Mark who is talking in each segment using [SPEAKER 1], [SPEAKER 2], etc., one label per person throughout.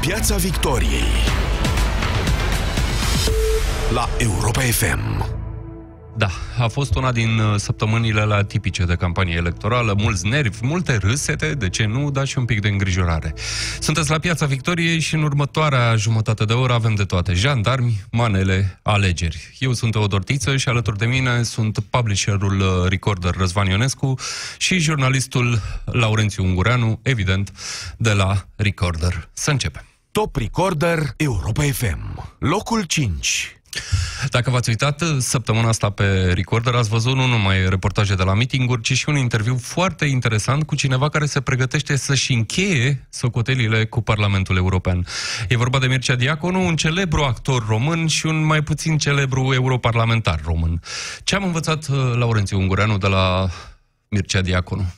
[SPEAKER 1] Piața Victoriei La Europa FM
[SPEAKER 2] da, a fost una din uh, săptămânile la tipice de campanie electorală, mulți nervi, multe râsete, de ce nu, dar și un pic de îngrijorare. Sunteți la Piața Victoriei și în următoarea jumătate de oră avem de toate. Jandarmi, manele, alegeri. Eu sunt Teodor Tiță și alături de mine sunt publisherul uh, Recorder Răzvan Ionescu și jurnalistul Laurențiu Ungureanu, evident, de la Recorder. Să începem.
[SPEAKER 1] Top Recorder Europa FM. Locul 5.
[SPEAKER 2] Dacă v-ați uitat săptămâna asta pe Recorder, ați văzut nu numai reportaje de la meeting-uri, ci și un interviu foarte interesant cu cineva care se pregătește să-și încheie socotelile cu Parlamentul European. E vorba de Mircea Diaconu, un celebru actor român și un mai puțin celebru europarlamentar român. Ce am învățat, uh, Laurențiu Ungureanu, de la Mircea Diaconu?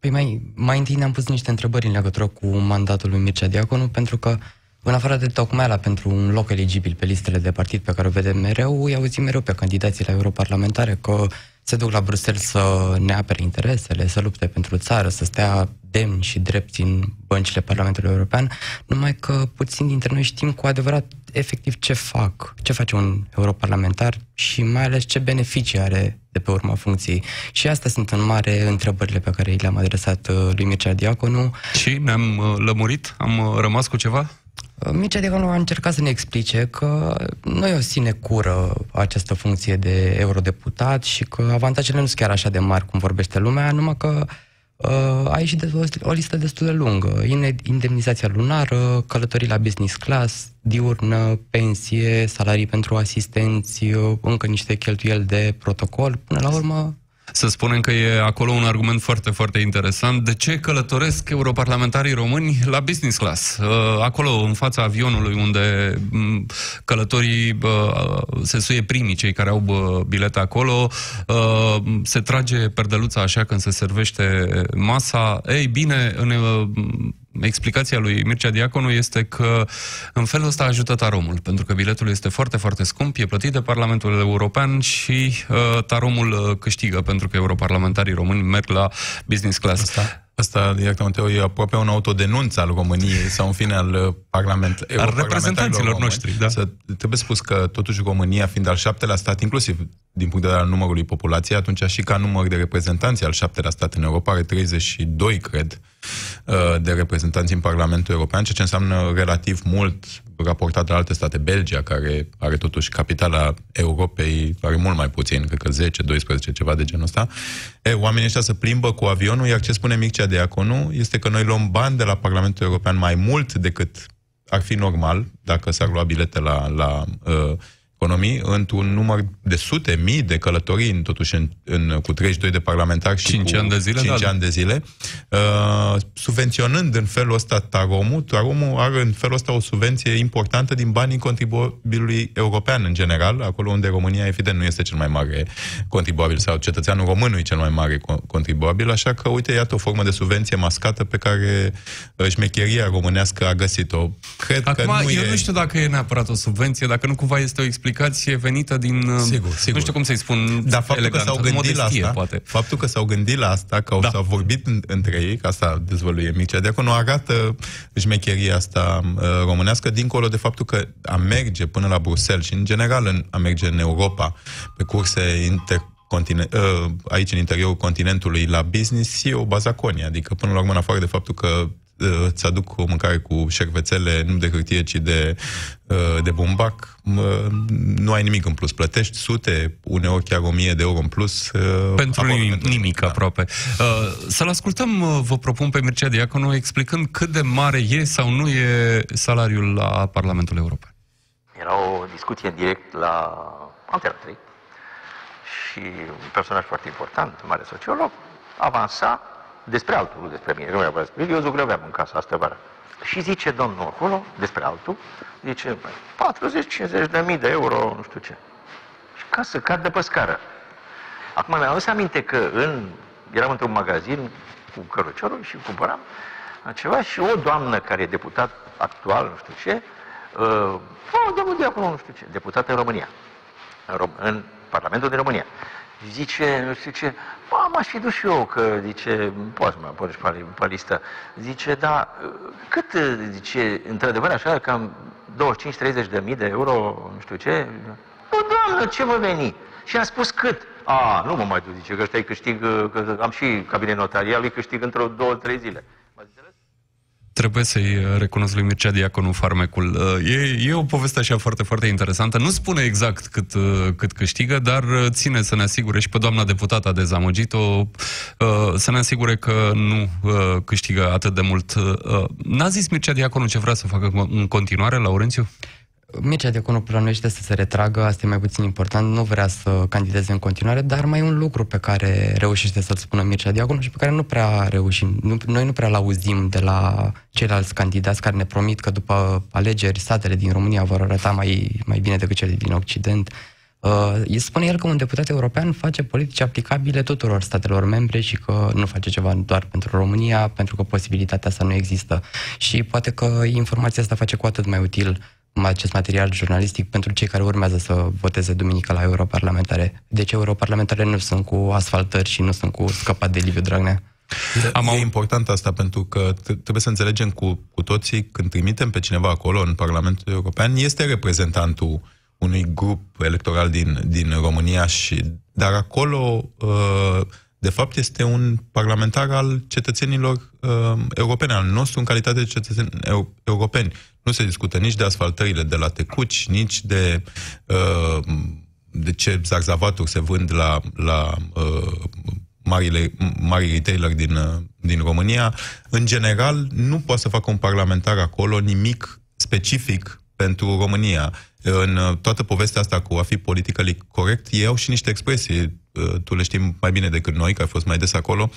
[SPEAKER 3] Păi mai, mai întâi ne-am pus niște întrebări în legătură cu mandatul lui Mircea Diaconu, pentru că în afară de tocmeala pentru un loc eligibil pe listele de partid pe care o vedem mereu, îi auzim mereu pe candidații la europarlamentare că se duc la Bruxelles să ne apere interesele, să lupte pentru țară, să stea demni și drepți în băncile Parlamentului European, numai că puțin dintre noi știm cu adevărat efectiv ce fac, ce face un europarlamentar și mai ales ce beneficii are de pe urma funcției. Și astea sunt în mare întrebările pe care le-am adresat uh, lui Mircea Diaconu.
[SPEAKER 2] Și ne-am uh, lămurit? Am uh, rămas cu ceva?
[SPEAKER 3] Mircea Diaconu a încercat să ne explice că nu e o sinecură această funcție de eurodeputat și că avantajele nu sunt chiar așa de mari cum vorbește lumea, numai că uh, a ieșit de o, o listă destul de lungă. Indemnizația lunară, călătorii la business class, diurnă, pensie, salarii pentru asistenți, încă niște cheltuieli de protocol. Până la urmă,
[SPEAKER 2] să spunem că e acolo un argument foarte, foarte interesant. De ce călătoresc europarlamentarii români la business class? Uh, acolo, în fața avionului, unde mm, călătorii uh, se suie primii, cei care au bilete acolo, uh, se trage perdeluța așa când se servește masa. Ei bine, în explicația lui Mircea Diaconu este că în felul ăsta ajută taromul, pentru că biletul este foarte, foarte scump, e plătit de Parlamentul European și uh, taromul uh, câștigă, pentru că europarlamentarii români merg la business class.
[SPEAKER 4] Asta? Asta, director e aproape un autodenunț al României sau în fine al, uh, parlament,
[SPEAKER 2] al reprezentanților noștri. Da. Să,
[SPEAKER 4] trebuie spus că totuși România, fiind al șaptelea stat, inclusiv din punct de vedere al numărului populației, atunci și ca număr de reprezentanți al șaptelea stat în Europa, are 32, cred, uh, de reprezentanți în Parlamentul European, ceea ce înseamnă relativ mult raportat la alte state. Belgia, care are totuși capitala Europei, are mult mai puțin, cred că 10, 12, ceva de genul ăsta. E, oamenii ăștia se plimbă cu avionul, iar ce spune Mircea Deaconu este că noi luăm bani de la Parlamentul European mai mult decât ar fi normal, dacă s-ar lua bilete la, la uh, economii într-un număr de sute mii de călătorii, totuși în, în, cu 32 de parlamentari și
[SPEAKER 2] 5
[SPEAKER 4] cu
[SPEAKER 2] ani de zile,
[SPEAKER 4] 5
[SPEAKER 2] da.
[SPEAKER 4] ani de zile uh, subvenționând în felul ăsta Taromul. Taromul are în felul ăsta o subvenție importantă din banii contribuabilului european în general, acolo unde România evident nu este cel mai mare contribuabil sau cetățeanul român e cel mai mare contribuabil, așa că uite, iată o formă de subvenție mascată pe care șmecheria românească a găsit-o.
[SPEAKER 2] Cred Acum, că nu eu e... nu știu dacă e neapărat o subvenție, dacă nu cumva este o explicație explicație venită din... Uh,
[SPEAKER 4] sigur, sigur.
[SPEAKER 2] Nu știu cum să-i spun
[SPEAKER 4] Dar faptul elegant, că s-au gândit modestie, la asta,
[SPEAKER 2] poate.
[SPEAKER 4] faptul că s-au gândit la asta, că da. s-au vorbit în, între ei, ca asta dezvăluie Mircea Deaconu, arată șmecheria asta uh, românească, dincolo de faptul că a merge până la Bruxelles și în general în, a merge în Europa pe curse inter continent, uh, aici în interiorul continentului la business e o bazaconie, adică până la urmă în afară de faptul că Uh, îți aduc o mâncare cu șervețele, nu de hârtie, ci de, uh, de bumbac, nu ai nimic în plus. Plătești sute, uneori chiar o mie de euro în plus.
[SPEAKER 2] Uh, pentru nimic, pentru nimic da. aproape. Să-l ascultăm, vă propun pe Mircea Diaconu, explicând cât de mare e sau nu e salariul la Parlamentul European.
[SPEAKER 5] Era o discuție în direct la Antena 3 și un personaj foarte important, un mare sociolog, avansa despre altul, nu despre mine, nu mai despre mine, eu zugrăveam în casa asta vară. Și zice domnul acolo, despre altul, zice 40-50 de mii de euro, nu știu ce. Și ca să cadă pe scară. Acum mi-am adus aminte că în, eram într-un magazin cu căruciorul și cumpăram ceva și o doamnă care e deputat actual, nu știu ce, uh, oh, domnul de acolo, nu știu ce, deputat în România, în, Rom- în Parlamentul din România. Zice, nu știu ce, bă, m-aș fi dus și eu, că, zice, poți mă pune pe, pe listă. Zice, da, cât, zice, într-adevăr așa, cam 25-30 de mii de euro, nu știu ce? Nu, doamnă, ce vă veni? Și am spus cât? A, nu mă mai duc, zice, că ăștia câștig, că am și cabinet notarial, îi câștig într-o două, trei zile.
[SPEAKER 2] Trebuie să-i recunosc lui Mircea Diaconu farmecul. E, e o poveste așa foarte, foarte interesantă. Nu spune exact cât, cât câștigă, dar ține să ne asigure și pe doamna deputată a dezamăgit-o să ne asigure că nu câștigă atât de mult. N-a zis Mircea Diaconu ce vrea să facă în continuare, Laurențiu?
[SPEAKER 3] Mircea Diaconu planuiește să se retragă, asta e mai puțin important, nu vrea să candideze în continuare, dar mai e un lucru pe care reușește să-l spună Mircea Diaconu și pe care nu prea reușim. Nu, noi nu prea l-auzim de la ceilalți candidați care ne promit că după alegeri statele din România vor arăta mai, mai bine decât cele din Occident. Uh, spune el că un deputat european face politici aplicabile tuturor statelor membre și că nu face ceva doar pentru România, pentru că posibilitatea asta nu există. Și poate că informația asta face cu atât mai util acest material jurnalistic pentru cei care urmează să voteze duminică la europarlamentare. Deci europarlamentare nu sunt cu asfaltări și nu sunt cu scăpat de Liviu Dragnea.
[SPEAKER 4] Am e important asta pentru că trebuie să înțelegem cu, cu toții când trimitem pe cineva acolo în Parlamentul European, este reprezentantul unui grup electoral din, din România și dar acolo uh, de fapt este un parlamentar al cetățenilor uh, europeni, al nostru în calitate de cetățeni eu, europeni. Nu se discută nici de asfaltările de la Tecuci, nici de uh, de ce zarzavaturi se vând la, la uh, marile, mari retailer din, uh, din România. În general, nu poate să facă un parlamentar acolo nimic specific pentru România. În uh, toată povestea asta cu a fi politically corect, ei au și niște expresii, uh, tu le știi mai bine decât noi, că ai fost mai des acolo,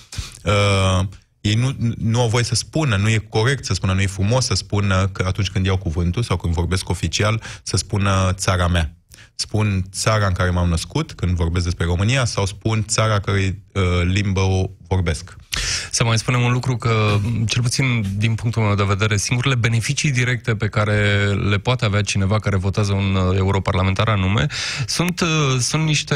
[SPEAKER 4] uh, ei nu, nu au voie să spună, nu e corect să spună, nu e frumos să spună că atunci când iau cuvântul sau când vorbesc oficial, să spună țara mea. Spun țara în care m-am născut când vorbesc despre România sau spun țara care uh, limbă o vorbesc.
[SPEAKER 2] Să mai spunem un lucru că, cel puțin din punctul meu de vedere, singurele beneficii directe pe care le poate avea cineva care votează un uh, europarlamentar anume sunt, uh, sunt niște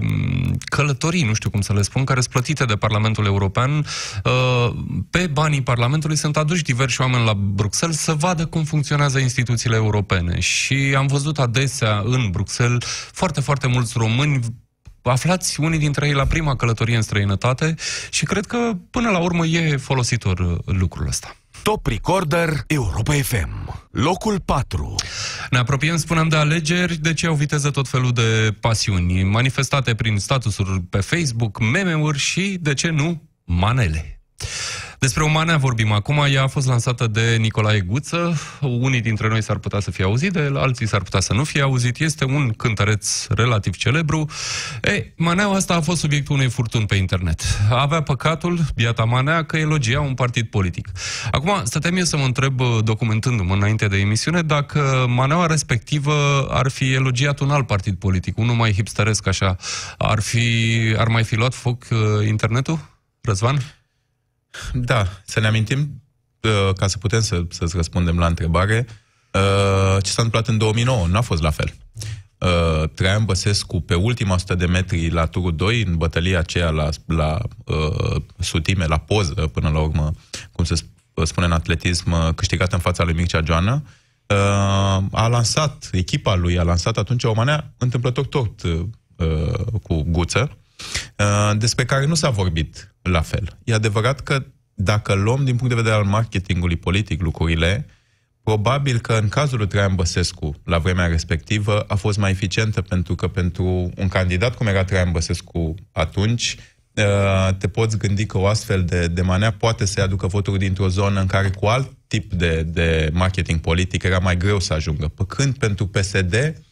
[SPEAKER 2] mm, călătorii, nu știu cum să le spun, care sunt plătite de Parlamentul European. Uh, pe banii Parlamentului sunt aduși diversi oameni la Bruxelles să vadă cum funcționează instituțiile europene. Și am văzut adesea în Bruxelles foarte, foarte mulți români aflați unii dintre ei la prima călătorie în străinătate și cred că până la urmă e folositor uh, lucrul ăsta.
[SPEAKER 1] Top Recorder Europa FM. Locul 4.
[SPEAKER 2] Ne apropiem, spuneam, de alegeri, de ce au viteză tot felul de pasiuni, manifestate prin statusuri pe Facebook, meme-uri și, de ce nu, manele. Despre o manea vorbim acum. Ea a fost lansată de Nicolae Guță. Unii dintre noi s-ar putea să fie auzit de el, alții s-ar putea să nu fie auzit. Este un cântăreț relativ celebru. Ei, maneaua asta a fost subiectul unei furtuni pe internet. Avea păcatul, biata manea, că elogia un partid politic. Acum, stăteam eu să mă întreb, documentându-mă înainte de emisiune, dacă maneaua respectivă ar fi elogiat un alt partid politic, unul mai hipsteresc așa, ar, fi, ar mai fi luat foc uh, internetul? Răzvan?
[SPEAKER 4] Da, să ne amintim, uh, ca să putem să, să-ți răspundem la întrebare, uh, ce s-a întâmplat în 2009, nu a fost la fel. Uh, Traian Băsescu, pe ultima 100 de metri la turul 2, în bătălia aceea la, la uh, sutime, la poză, până la urmă, cum se spune în atletism, câștigat în fața lui Mircea Joană, uh, a lansat, echipa lui a lansat atunci o manea întâmplător tot uh, cu guță, uh, despre care nu s-a vorbit la fel. E adevărat că dacă luăm din punct de vedere al marketingului politic lucrurile, probabil că în cazul lui Traian Băsescu, la vremea respectivă, a fost mai eficientă pentru că pentru un candidat cum era Traian Băsescu atunci, uh, te poți gândi că o astfel de, de manea poate să aducă voturi dintr-o zonă în care cu alt tip de, de marketing politic era mai greu să ajungă. Păcând pentru PSD,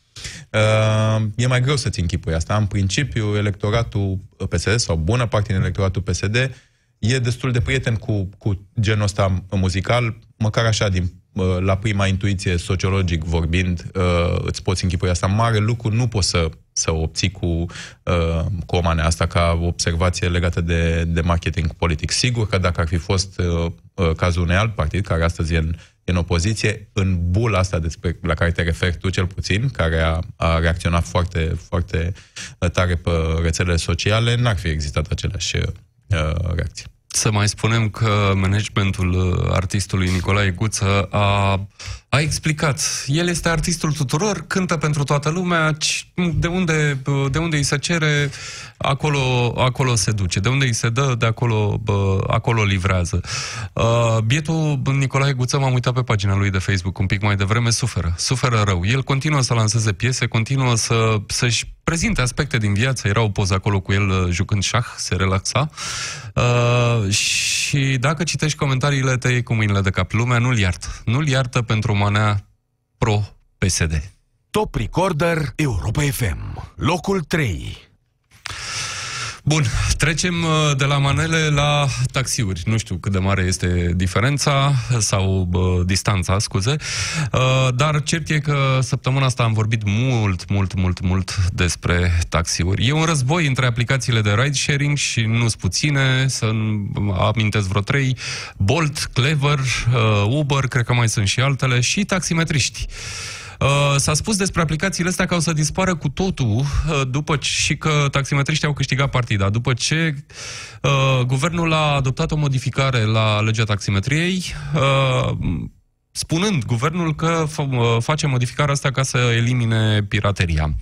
[SPEAKER 4] Uh, e mai greu să-ți închipui asta. În principiu, electoratul PSD sau bună parte din electoratul PSD e destul de prieten cu, cu genul ăsta muzical, măcar așa, din, uh, la prima intuiție sociologic vorbind, uh, îți poți închipui asta. Mare lucru nu poți să, să obții cu, uh, cu o manea asta ca observație legată de, de marketing politic. Sigur că dacă ar fi fost uh, uh, cazul unui alt partid, care astăzi e în, în opoziție, în bula asta despre, la care te referi tu cel puțin, care a, a reacționat foarte, foarte tare pe rețelele sociale, n-ar fi existat aceleași uh, reacții.
[SPEAKER 2] Să mai spunem că managementul uh, artistului Nicolae Guță a, a explicat. El este artistul tuturor, cântă pentru toată lumea, de unde, uh, de unde îi se cere, acolo, acolo se duce. De unde îi se dă, de acolo, acolo livrează. Uh, bietul Nicolae Guță, m-am uitat pe pagina lui de Facebook un pic mai devreme, suferă. Suferă rău. El continuă să lanseze piese, continuă să, să-și prezinte aspecte din viață. Era o poză acolo cu el jucând șah, se relaxa. Uh, și dacă citești comentariile, te iei cu mâinile de cap. Lumea nu-l iartă. Nu-l iartă pentru manea pro-PSD.
[SPEAKER 1] Top Recorder Europa FM. Locul 3.
[SPEAKER 2] Bun, trecem uh, de la manele la taxiuri. Nu știu cât de mare este diferența sau uh, distanța, scuze, uh, dar cert e că săptămâna asta am vorbit mult, mult, mult, mult despre taxiuri. E un război între aplicațiile de ride-sharing și nu-s puține, să amintesc vreo trei, Bolt, Clever, uh, Uber, cred că mai sunt și altele, și taximetriști. Uh, s-a spus despre aplicațiile astea că o să dispară cu totul uh, după ce, și că taximetriștii au câștigat partida. După ce uh, guvernul a adoptat o modificare la legea taximetriei, uh, spunând guvernul că uh, face modificarea asta ca să elimine pirateria.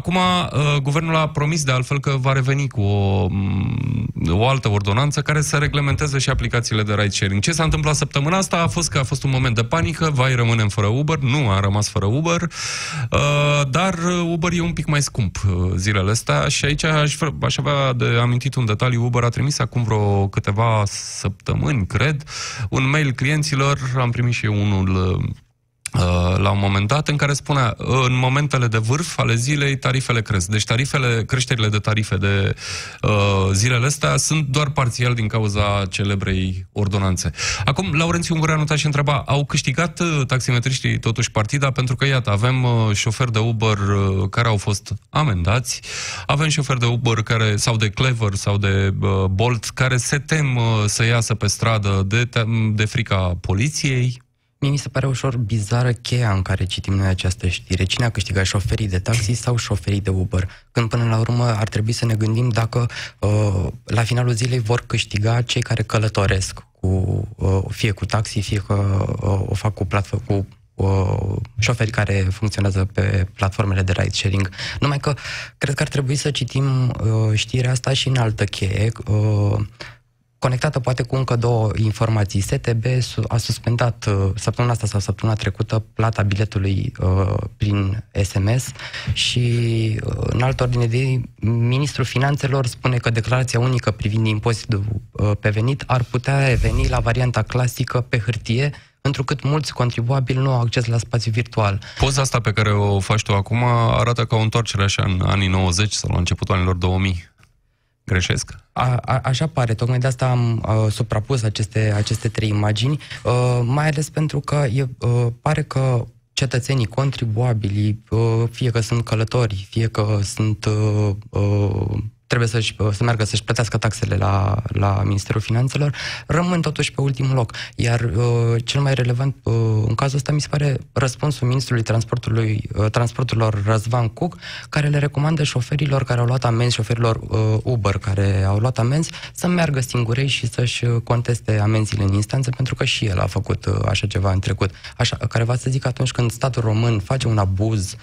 [SPEAKER 2] Acum, uh, guvernul a promis de altfel că va reveni cu o, mm, o altă ordonanță care să reglementeze și aplicațiile de ride sharing. Ce s-a întâmplat săptămâna asta a fost că a fost un moment de panică, vai rămânem fără Uber, nu a rămas fără Uber, uh, dar Uber e un pic mai scump uh, zilele astea și aici aș, aș avea de amintit un detaliu. Uber a trimis acum vreo câteva săptămâni, cred, un mail clienților, am primit și eu unul Uh, la un moment dat în care spunea în momentele de vârf ale zilei tarifele cresc. Deci tarifele, creșterile de tarife de uh, zilele astea sunt doar parțial din cauza celebrei ordonanțe. Acum, Laurențiu Ungureanu și întreba, au câștigat uh, taximetriștii totuși partida pentru că, iată, avem uh, șoferi de Uber uh, care au fost amendați, avem șoferi de Uber care, sau de Clever sau de uh, Bolt care se tem uh, să iasă pe stradă de, de frica poliției,
[SPEAKER 3] Mie mi se pare ușor bizară cheia în care citim noi această știre. Cine a câștigat, șoferii de taxi sau șoferii de Uber? Când până la urmă ar trebui să ne gândim dacă uh, la finalul zilei vor câștiga cei care călătoresc cu, uh, fie cu taxi, fie că uh, o fac cu, platform, cu uh, șoferi care funcționează pe platformele de ride sharing. Numai că cred că ar trebui să citim uh, știrea asta și în altă cheie. Uh, conectată poate cu încă două informații. STB a suspendat uh, săptămâna asta sau săptămâna trecută plata biletului uh, prin SMS și uh, în altă ordine de Ministrul Finanțelor spune că declarația unică privind impozitul uh, pe venit ar putea reveni la varianta clasică pe hârtie, întrucât mulți contribuabili nu au acces la spațiu virtual.
[SPEAKER 2] Poza asta pe care o faci tu acum arată ca o întoarcere așa în anii 90 sau la începutul anilor 2000. Greșesc?
[SPEAKER 3] A, a, așa pare, tocmai de asta am a, suprapus aceste, aceste trei imagini, a, mai ales pentru că e, a, pare că cetățenii contribuabili, a, fie că sunt călători, fie că sunt a, a, trebuie să-și, să meargă să-și plătească taxele la, la Ministerul Finanțelor, rămân totuși pe ultimul loc. Iar uh, cel mai relevant uh, în cazul ăsta mi se pare răspunsul Ministrului Transportului, uh, Transporturilor Răzvan Cuc, care le recomandă șoferilor care au luat amenzi, șoferilor uh, Uber care au luat amenzi, să meargă singurei și să-și conteste amenziile în instanță, pentru că și el a făcut uh, așa ceva în trecut. Așa, care va să zic atunci când statul român face un abuz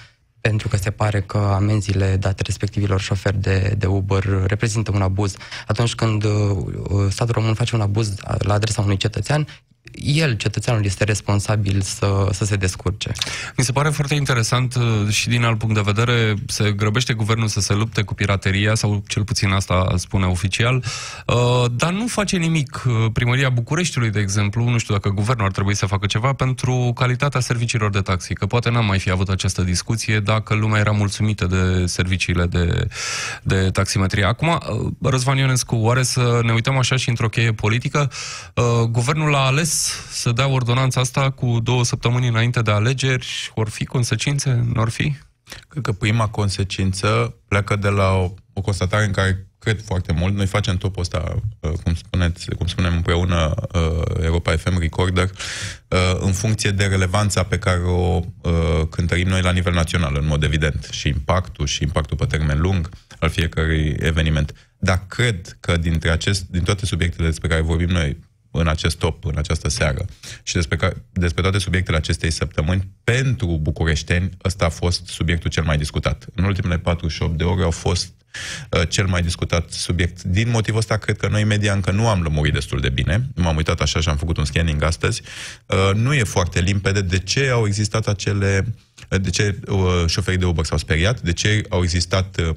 [SPEAKER 3] pentru că se pare că amenziile date respectivilor șoferi de, de Uber reprezintă un abuz. Atunci când uh, statul român face un abuz la adresa unui cetățean, el, cetățeanul, este responsabil să, să se descurce.
[SPEAKER 2] Mi se pare foarte interesant uh, și din alt punct de vedere, se grăbește guvernul să se lupte cu pirateria, sau cel puțin asta spune oficial, uh, dar nu face nimic. Uh, Primăria Bucureștiului, de exemplu, nu știu dacă guvernul ar trebui să facă ceva pentru calitatea serviciilor de taxi, că poate n-am mai fi avut această discuție dacă lumea era mulțumită de serviciile de, de taximetrie. Acum, Răzvan Ionescu, oare să ne uităm așa și într-o cheie politică? Guvernul a ales să dea ordonanța asta cu două săptămâni înainte de alegeri? Or fi consecințe? Nu or fi?
[SPEAKER 4] Cred că prima consecință pleacă de la o, o constatare în care cred foarte mult. Noi facem topul ăsta, uh, cum, spuneți, cum spunem împreună, uh, Europa FM Recorder, uh, în funcție de relevanța pe care o cântărim noi la nivel național, în mod evident, și impactul, și impactul pe termen lung al fiecărui eveniment. Dar cred că dintre acest, din toate subiectele despre care vorbim noi, în acest top, în această seară. Și despre, ca, despre toate subiectele acestei săptămâni, pentru bucureșteni, ăsta a fost subiectul cel mai discutat. În ultimele 48 de ore au fost uh, cel mai discutat subiect. Din motivul ăsta, cred că noi, media, încă nu am lămurit destul de bine. M-am uitat așa și am făcut un scanning astăzi. Uh, nu e foarte limpede de ce au existat acele... De ce uh, șoferii de Uber s-au speriat, de ce au existat uh,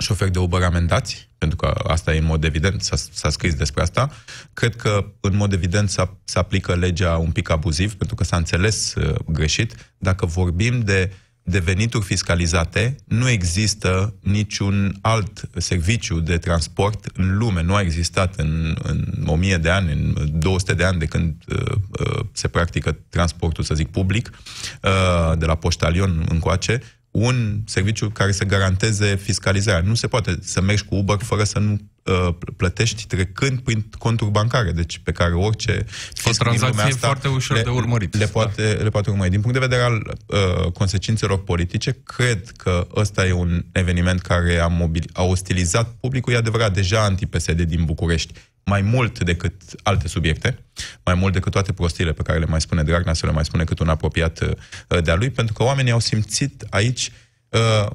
[SPEAKER 4] șoferi de Uber amendați, pentru că asta e în mod evident, s-a, s-a scris despre asta. Cred că în mod evident se aplică legea un pic abuziv, pentru că s-a înțeles uh, greșit. Dacă vorbim de de venituri fiscalizate, nu există niciun alt serviciu de transport în lume. Nu a existat în, în 1000 de ani, în 200 de ani de când uh, uh, se practică transportul, să zic, public, uh, de la poștalion încoace, un serviciu care să garanteze fiscalizarea. Nu se poate să mergi cu Uber fără să nu uh, plătești trecând prin conturi bancare, deci pe care orice
[SPEAKER 2] o tranzacție asta foarte ușor
[SPEAKER 4] le,
[SPEAKER 2] de urmărit.
[SPEAKER 4] Le poate, da. le poate urmări. Din punct de vedere al uh, consecințelor politice, cred că ăsta e un eveniment care a, mobil, a ostilizat publicul, e adevărat, deja anti-PSD din București mai mult decât alte subiecte, mai mult decât toate prostiile pe care le mai spune Dragnea, să le mai spune cât un apropiat uh, de-a lui, pentru că oamenii au simțit aici uh,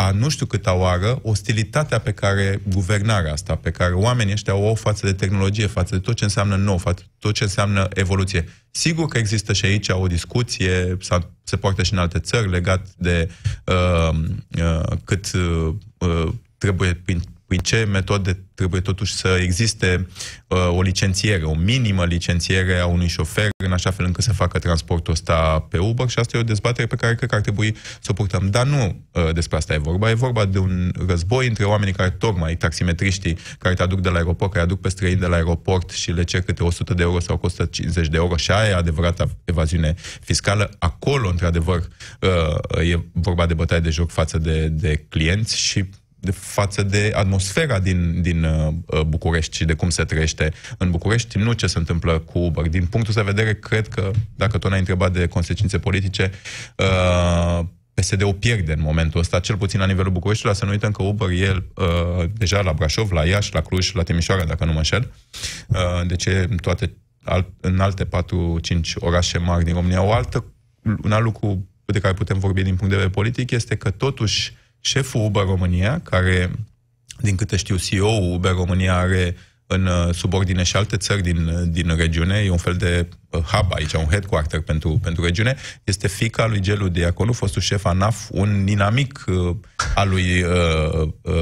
[SPEAKER 4] a nu știu câta oară ostilitatea pe care guvernarea asta, pe care oamenii ăștia o au față de tehnologie, față de tot ce înseamnă nou, față de tot ce înseamnă evoluție. Sigur că există și aici o discuție, sau se poartă și în alte țări, legat de uh, uh, cât uh, trebuie prin prin ce metode trebuie totuși să existe uh, o licențiere, o minimă licențiere a unui șofer, în așa fel încât să facă transportul ăsta pe Uber și asta e o dezbatere pe care cred că ar trebui să o purtăm. Dar nu uh, despre asta e vorba. E vorba de un război între oamenii care tocmai, taximetriștii, care te aduc de la aeroport, care aduc pe străini de la aeroport și le cer câte 100 de euro sau 150 de euro și aia e adevărata evaziune fiscală. Acolo, într-adevăr, uh, e vorba de bătaie de joc față de, de clienți și de față de atmosfera din, din uh, uh, București și de cum se trăiește în București, nu ce se întâmplă cu Uber. Din punctul de vedere, cred că, dacă tot ne-ai întrebat de consecințe politice, uh, PSD-ul pierde în momentul ăsta, cel puțin la nivelul Bucureștiului, să nu uităm că Uber e uh, deja la Brașov, la Iași, la Cluj, la Timișoara, dacă nu mă înșel. Uh, de ce în toate alt, în alte 4-5 orașe mari din România. O altă, un alt lucru de care putem vorbi din punct de vedere politic este că totuși șeful Uber România, care, din câte știu, CEO-ul Uber România are în uh, subordine și alte țări din, uh, din regiune, e un fel de uh, hub aici, un headquarter pentru, pentru regiune, este fica lui Gelu Diaconu, fostul șef ANAF, un dinamic uh, al lui uh, uh,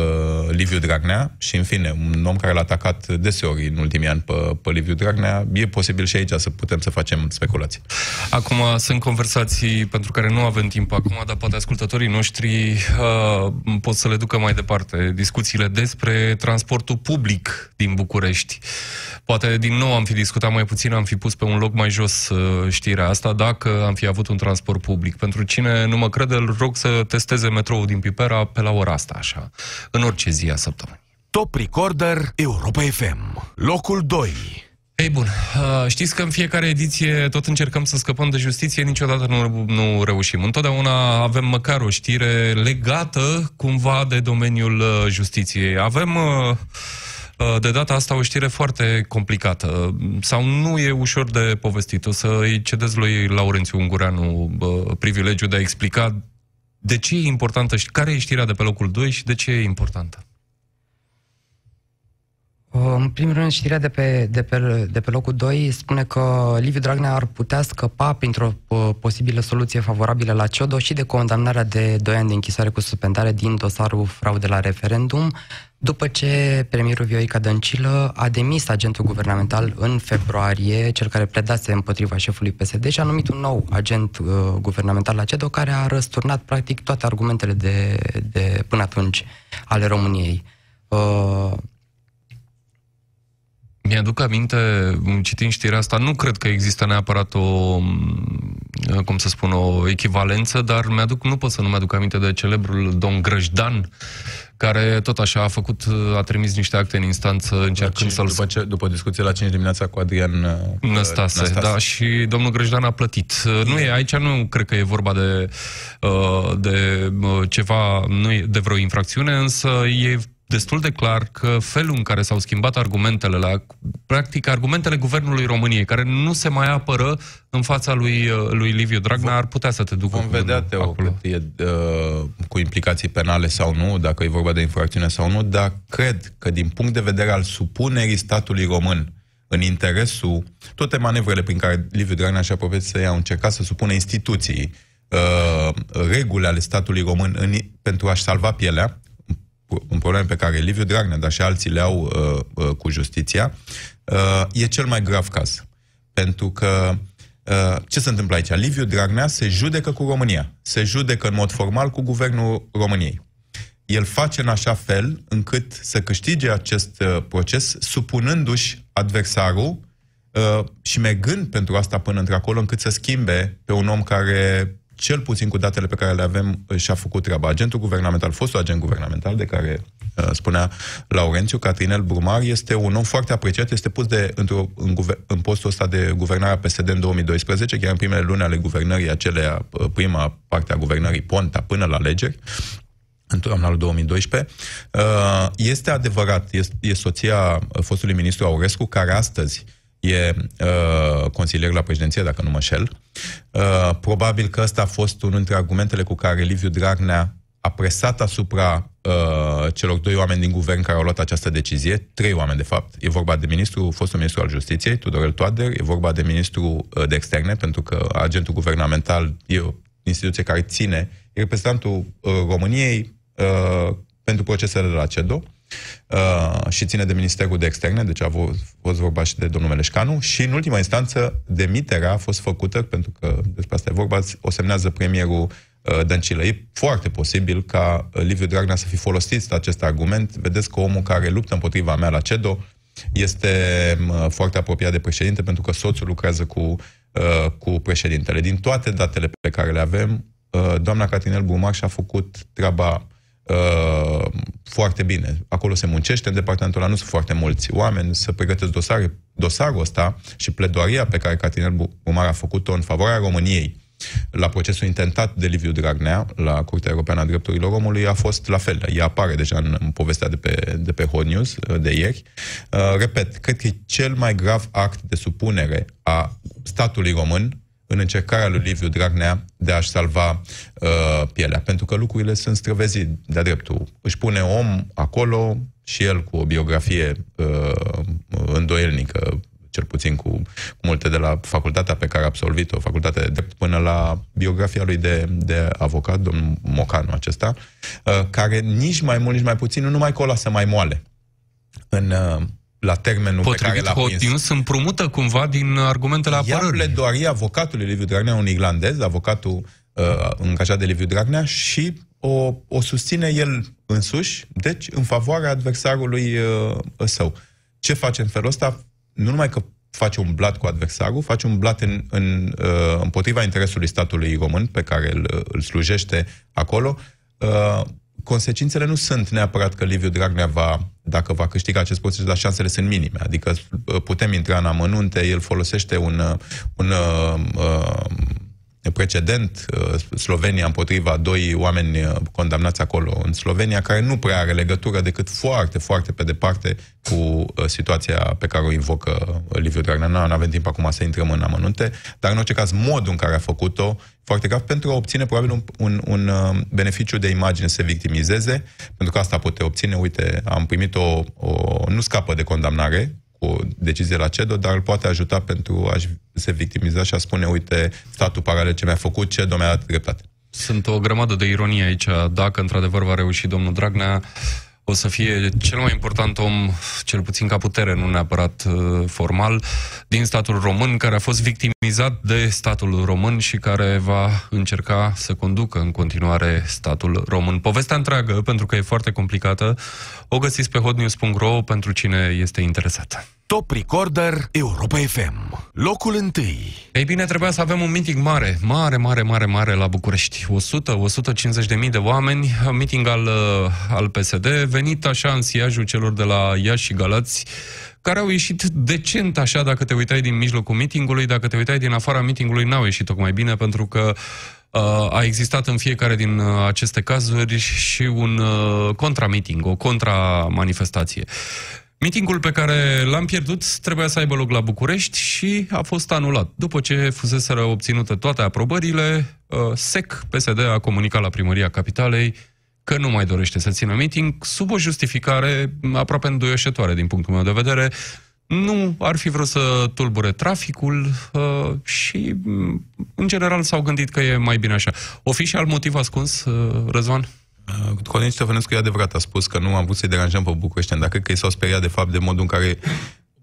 [SPEAKER 4] Liviu Dragnea și, în fine, un om care l-a atacat deseori în ultimii ani pe, pe Liviu Dragnea. E posibil și aici să putem să facem speculații.
[SPEAKER 2] Acum sunt conversații pentru care nu avem timp acum, dar poate ascultătorii noștri uh, pot să le ducă mai departe discuțiile despre transportul public din București. Poate din nou am fi discutat mai puțin, am fi pus pe un loc mai jos uh, știrea asta, dacă am fi avut un transport public. Pentru cine nu mă crede, îl rog să testeze metroul din Pipera pe la ora asta, așa, în orice zi a săptămânii.
[SPEAKER 1] Top Recorder Europa FM, locul 2.
[SPEAKER 2] Ei bun, uh, știți că în fiecare ediție tot încercăm să scăpăm de justiție, niciodată nu, nu reușim. Întotdeauna avem măcar o știre legată cumva de domeniul uh, justiției. Avem uh, de data asta o știre foarte complicată sau nu e ușor de povestit. O să îi cedez lui Laurențiu Ungureanu privilegiul de a explica de ce e importantă și care e știrea de pe locul 2 și de ce e importantă.
[SPEAKER 3] În primul rând, știrea de pe, de, pe, de pe locul 2 spune că Liviu Dragnea ar putea scăpa printr-o posibilă soluție favorabilă la CEODO și de condamnarea de 2 ani de închisoare cu suspendare din dosarul fraude la referendum, după ce premierul Vioica Dăncilă a demis agentul guvernamental în februarie, cel care pledase împotriva șefului PSD și a numit un nou agent uh, guvernamental la CEDO care a răsturnat practic toate argumentele de, de până atunci ale României. Uh,
[SPEAKER 2] mi-aduc aminte, citind știrea asta, nu cred că există neapărat o, cum să spun, o echivalență, dar mi-aduc, nu pot să nu mi-aduc aminte de celebrul domn Grăjdan, care tot așa a făcut, a trimis niște acte în instanță încercând să-l...
[SPEAKER 4] După, ce, după discuție la 5 dimineața cu Adrian uh,
[SPEAKER 2] Năstase, Năstase, da, și domnul Grăjdan a plătit. Nu e, aici nu cred că e vorba de, uh, de uh, ceva, nu e de vreo infracțiune, însă e destul de clar că felul în care s-au schimbat argumentele la, practic, argumentele Guvernului României, care nu se mai apără în fața lui, uh, lui Liviu Dragnea, ar putea să te ducă
[SPEAKER 4] Vom vedea, Teo, cât e uh, cu implicații penale sau nu, dacă e vorba de infracțiune sau nu, dar cred că din punct de vedere al supunerii statului român în interesul, toate manevrele prin care Liviu Dragnea și-a propus să ia, au încercat să supună instituții, uh, reguli ale statului român în, pentru a-și salva pielea, un problem pe care Liviu Dragnea, dar și alții le au uh, uh, cu justiția, uh, e cel mai grav caz. Pentru că uh, ce se întâmplă aici? Liviu Dragnea se judecă cu România. Se judecă în mod formal cu guvernul României. El face în așa fel încât să câștige acest uh, proces supunându-și adversarul uh, și mergând pentru asta până într-acolo încât să schimbe pe un om care cel puțin cu datele pe care le avem, și-a făcut treaba. Agentul guvernamental, fostul agent guvernamental, de care uh, spunea Laurențiu, Catrinel Brumar, este un om foarte apreciat, este pus de, într-o, în, în postul ăsta de guvernare a PSD în 2012, chiar în primele luni ale guvernării acelea, uh, prima parte a guvernării Ponta, până la alegeri, în toamna lui 2012. Uh, este adevărat, este, e soția fostului ministru Aurescu, care astăzi e uh, consilier la președinție, dacă nu mă șel. Uh, probabil că ăsta a fost unul dintre argumentele cu care Liviu Dragnea a presat asupra uh, celor doi oameni din guvern care au luat această decizie, trei oameni de fapt. E vorba de ministru, fostul ministru al justiției, Tudorel Toader, e vorba de ministru uh, de externe, pentru că agentul guvernamental e o instituție care ține, e reprezentantul uh, României uh, pentru procesele de la CEDO, uh, și ține de Ministerul de Externe, deci a fost vorba și de domnul Meleșcanu, și în ultima instanță demiterea a fost făcută, pentru că despre asta e vorba, o semnează premierul uh, Dăncilă. E foarte posibil ca uh, Liviu Dragnea să fi folosit acest argument. Vedeți că omul care luptă împotriva mea la CEDO este uh, foarte apropiat de președinte, pentru că soțul lucrează cu, uh, cu președintele. Din toate datele pe care le avem, uh, doamna Catinel Bumar și-a făcut treaba uh, foarte bine. Acolo se muncește, în departamentul ăla nu sunt foarte mulți oameni să pregătesc dosare. Dosarul ăsta și pledoaria pe care Catinel Bumar a făcut-o în favoarea României la procesul intentat de Liviu Dragnea la Curtea Europeană a Drepturilor Omului a fost la fel. Ea apare deja în, în povestea de pe, de pe Hot News uh, de ieri. Uh, repet, cred că e cel mai grav act de supunere a statului român în încercarea lui Liviu Dragnea de a-și salva uh, pielea. Pentru că lucrurile sunt străvezi de-a dreptul. Își pune om acolo și el cu o biografie uh, îndoielnică, cel puțin cu, cu multe de la facultatea pe care a absolvit-o, facultatea de drept, până la biografia lui de, de avocat, domnul Mocanu acesta, uh, care nici mai mult, nici mai puțin, nu numai că o lasă mai moale în, uh, la termenul
[SPEAKER 2] Potrivit
[SPEAKER 4] pe care l-a prins.
[SPEAKER 2] se împrumută cumva din argumentele apărării.
[SPEAKER 4] Ia pledoaria avocatului Liviu Dragnea, un irlandez, avocatul uh, încajat de Liviu Dragnea și o, o susține el însuși, deci în favoarea adversarului uh, său. Ce face în felul ăsta? Nu numai că face un blat cu adversarul, face un blat în, în, uh, împotriva interesului statului român pe care îl, îl slujește acolo, uh, consecințele nu sunt neapărat că Liviu Dragnea va, dacă va câștiga acest proces, dar șansele sunt minime. Adică uh, putem intra în amănunte, el folosește un, uh, un uh, uh, precedent, uh, Slovenia împotriva doi oameni uh, condamnați acolo în Slovenia, care nu prea are legătură decât foarte, foarte pe departe cu uh, situația pe care o invocă Liviu Dragnea. Nu avem timp acum să intrăm în amănunte, dar în orice caz modul în care a făcut-o foarte grav pentru a obține probabil un, un, un beneficiu de imagine să se victimizeze, pentru că asta poate obține, uite, am primit o, o nu scapă de condamnare, cu decizie la CEDO, dar îl poate ajuta pentru a se victimiza și a spune, uite, statul paralel ce mi-a făcut, CEDO mi-a dat dreptate.
[SPEAKER 2] Sunt o grămadă de ironie aici, dacă într-adevăr va reuși domnul Dragnea, o să fie cel mai important om, cel puțin ca putere, nu neapărat uh, formal, din statul român, care a fost victimizat legitimizat de statul român și care va încerca să conducă în continuare statul român. Povestea întreagă, pentru că e foarte complicată, o găsiți pe hotnews.ro pentru cine este interesat.
[SPEAKER 1] Top Recorder Europa FM. Locul întâi.
[SPEAKER 2] Ei bine, trebuia să avem un meeting mare, mare, mare, mare, mare la București. 100-150 de mii de oameni, meeting al, uh, al PSD, venit așa în siajul celor de la Iași și Galați, care au ieșit decent așa dacă te uitai din mijlocul meetingului, dacă te uitai din afara meetingului n-au ieșit tocmai bine pentru că uh, a existat în fiecare din uh, aceste cazuri și un uh, contra-meeting, o contra-manifestație. Meetingul pe care l-am pierdut trebuia să aibă loc la București și a fost anulat. După ce fuseseră obținute toate aprobările, uh, SEC, PSD a comunicat la Primăria Capitalei că nu mai dorește să țină meeting, sub o justificare aproape îndoioșătoare din punctul meu de vedere. Nu ar fi vrut să tulbure traficul uh, și, mm, în general, s-au gândit că e mai bine așa. Oficial motiv ascuns, uh, Răzvan?
[SPEAKER 4] Uh, Călin Ștefănescu e adevărat, a spus că nu am vrut să-i deranjăm pe bucureșteni, dar cred că ei s-au speriat de fapt de modul în care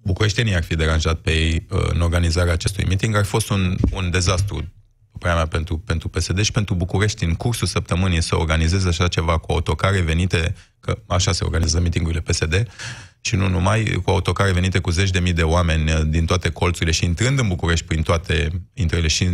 [SPEAKER 4] bucureștenii ar fi deranjat pe ei uh, în organizarea acestui meeting. Ar fi fost un, un dezastru prea mea pentru, pentru PSD și pentru București în cursul săptămânii să organizeze așa ceva cu autocare venite, că așa se organizează mitingurile PSD, și nu numai, cu autocare venite cu zeci de mii de oameni uh, din toate colțurile și intrând în București prin toate, intră ele și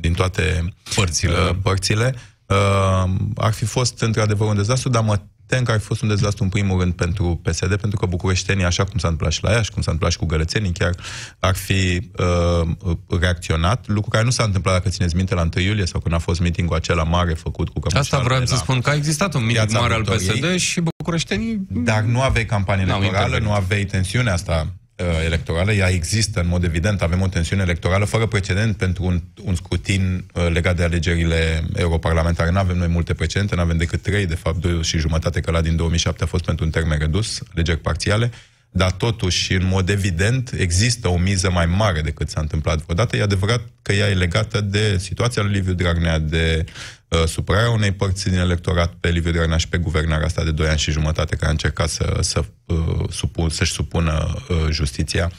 [SPEAKER 4] din toate
[SPEAKER 2] Părțile.
[SPEAKER 4] părțile Uh, ar fi fost într-adevăr un dezastru, dar mă tem că ar fi fost un dezastru în primul rând pentru PSD, pentru că bucureștenii, așa cum s-a întâmplat și la Iași, cum s-a întâmplat și cu gălățenii, chiar ar fi uh, reacționat, lucru care nu s-a întâmplat, dacă țineți minte, la 1 iulie sau când a fost meetingul acela mare făcut cu
[SPEAKER 2] Asta vreau să spun, că a existat un meeting mare al
[SPEAKER 4] Victoriei,
[SPEAKER 2] PSD și bucureștenii...
[SPEAKER 4] Dar nu aveai campanie
[SPEAKER 2] N-au
[SPEAKER 4] electorală,
[SPEAKER 2] intervenit.
[SPEAKER 4] nu aveai tensiunea asta uh, electorală, ea există în mod evident, avem o tensiune electorală fără precedent pentru un, un scrutin uh, legat de alegerile europarlamentare. Nu avem noi multe precedente, nu avem decât trei, de fapt, doi și jumătate, că la din 2007 a fost pentru un termen redus, alegeri parțiale, dar totuși, în mod evident, există o miză mai mare decât s-a întâmplat vreodată. E adevărat că ea e legată de situația lui Liviu Dragnea, de uh, supărarea unei părți din electorat pe Liviu Dragnea și pe guvernarea asta de 2 ani și jumătate, care a încercat să, să, uh, supun, să-și supună uh, justiția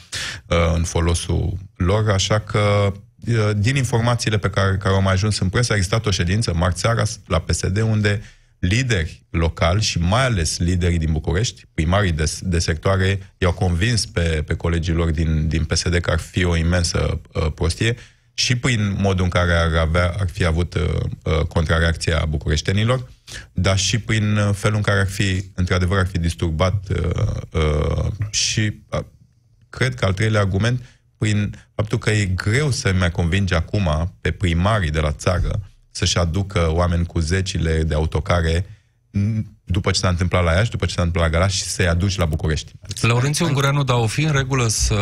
[SPEAKER 4] uh, în folosul lor, așa că uh, din informațiile pe care, care au mai ajuns în presă, a existat o ședință marți seara la PSD unde lideri locali și mai ales liderii din București, primarii de, de sectoare, i-au convins pe, pe colegii lor din, din PSD că ar fi o imensă uh, prostie și prin modul în care ar, avea, ar fi avut uh, uh, contrareacția bucureștenilor, dar și prin uh, felul în care ar fi, într-adevăr, ar fi disturbat uh, uh, și uh, cred că al treilea argument, prin faptul că e greu să mai convinge acum pe primarii de la țară să-și aducă oameni cu zecile de autocare n- după ce s-a întâmplat la Iași, după ce s-a întâmplat la Galați și să-i aduci la București.
[SPEAKER 2] Laurențiu Ungureanu, dar o fi în regulă să,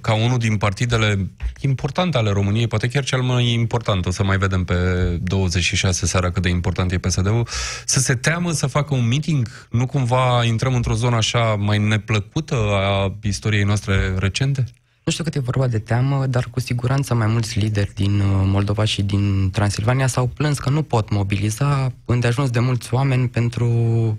[SPEAKER 2] ca unul din partidele importante ale României, poate chiar cel mai important, o să mai vedem pe 26 seara cât de important e PSD-ul, să se teamă să facă un meeting? Nu cumva intrăm într-o zonă așa mai neplăcută a istoriei noastre recente?
[SPEAKER 3] Nu știu cât e vorba de teamă, dar cu siguranță mai mulți lideri din uh, Moldova și din Transilvania s-au plâns că nu pot mobiliza îndeajuns de mulți oameni pentru,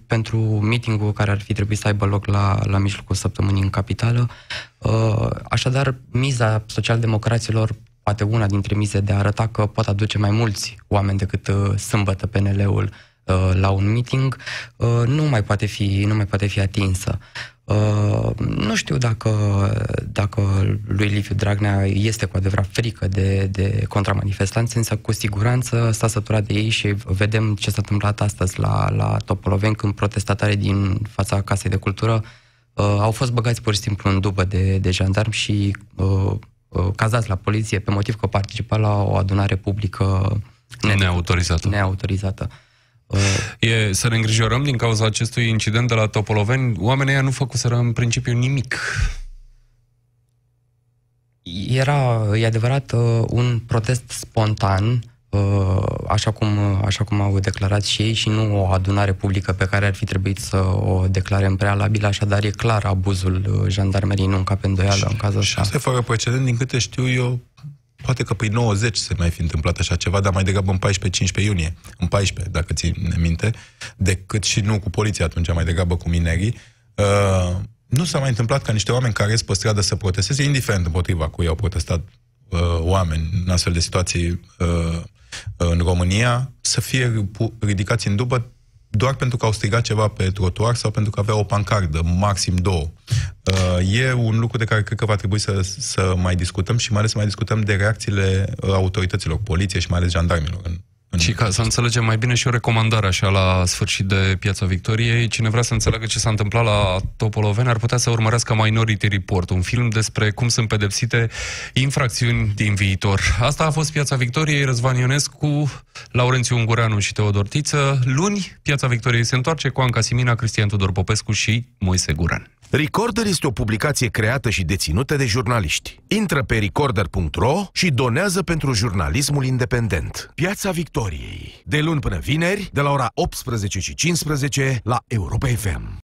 [SPEAKER 3] pentru meetingul care ar fi trebuit să aibă loc la, la mijlocul săptămânii în capitală. Uh, Așadar, miza socialdemocraților poate una dintre mize de a arăta că pot aduce mai mulți oameni decât uh, sâmbătă PNL-ul uh, la un meeting, uh, nu mai poate fi, nu mai poate fi atinsă. Uh, nu știu dacă, dacă lui Liviu Dragnea este cu adevărat frică de, de contramanifestanți, însă cu siguranță s-a săturat de ei și vedem ce s-a întâmplat astăzi la, la Topoloveni când protestatarii din fața Casei de Cultură uh, au fost băgați pur și simplu în dubă de, de jandarmi și uh, uh, cazați la poliție pe motiv că participa la o adunare publică
[SPEAKER 2] Neautorizată.
[SPEAKER 3] neautorizată. Uh,
[SPEAKER 2] E să ne îngrijorăm din cauza acestui incident de la Topoloveni. Oamenii ăia nu făcuseră în principiu nimic.
[SPEAKER 3] Era, e adevărat, uh, un protest spontan, uh, așa cum, așa cum au declarat și ei, și nu o adunare publică pe care ar fi trebuit să o declare în prealabil, așadar e clar abuzul uh, jandarmeriei, nu încape îndoială în cazul
[SPEAKER 4] Și
[SPEAKER 3] ăsta.
[SPEAKER 4] asta e fără precedent, din câte știu eu, poate că prin 90 se mai fi întâmplat așa ceva, dar mai degrabă în 14-15 iunie, în 14, dacă țin minte, decât și nu cu poliția atunci, mai degrabă cu minerii. Uh, nu s-a mai întâmplat ca niște oameni care ies pe stradă să protesteze, indiferent împotriva cui au protestat, uh, oameni în astfel de situații uh, în România să fie ridicați în dubă doar pentru că au strigat ceva pe trotuar sau pentru că aveau o pancardă, maxim două. Uh, e un lucru de care cred că va trebui să, să mai discutăm și mai ales să mai discutăm de reacțiile autorităților, poliției și mai ales jandarmilor în,
[SPEAKER 2] și ca să înțelegem mai bine și o recomandare așa la sfârșit de Piața Victoriei, cine vrea să înțeleagă ce s-a întâmplat la Topoloveni ar putea să urmărească Minority Report, un film despre cum sunt pedepsite infracțiuni din viitor. Asta a fost Piața Victoriei, Răzvan Ionescu, Laurențiu Ungureanu și Teodor Tiță. Luni, Piața Victoriei se întoarce cu Anca Simina, Cristian Tudor Popescu și Moise Guran.
[SPEAKER 1] Recorder este o publicație creată și deținută de jurnaliști. Intră pe recorder.ro și donează pentru jurnalismul independent. Piața Victoriei. De luni până vineri, de la ora 18 și 15 la Europa FM.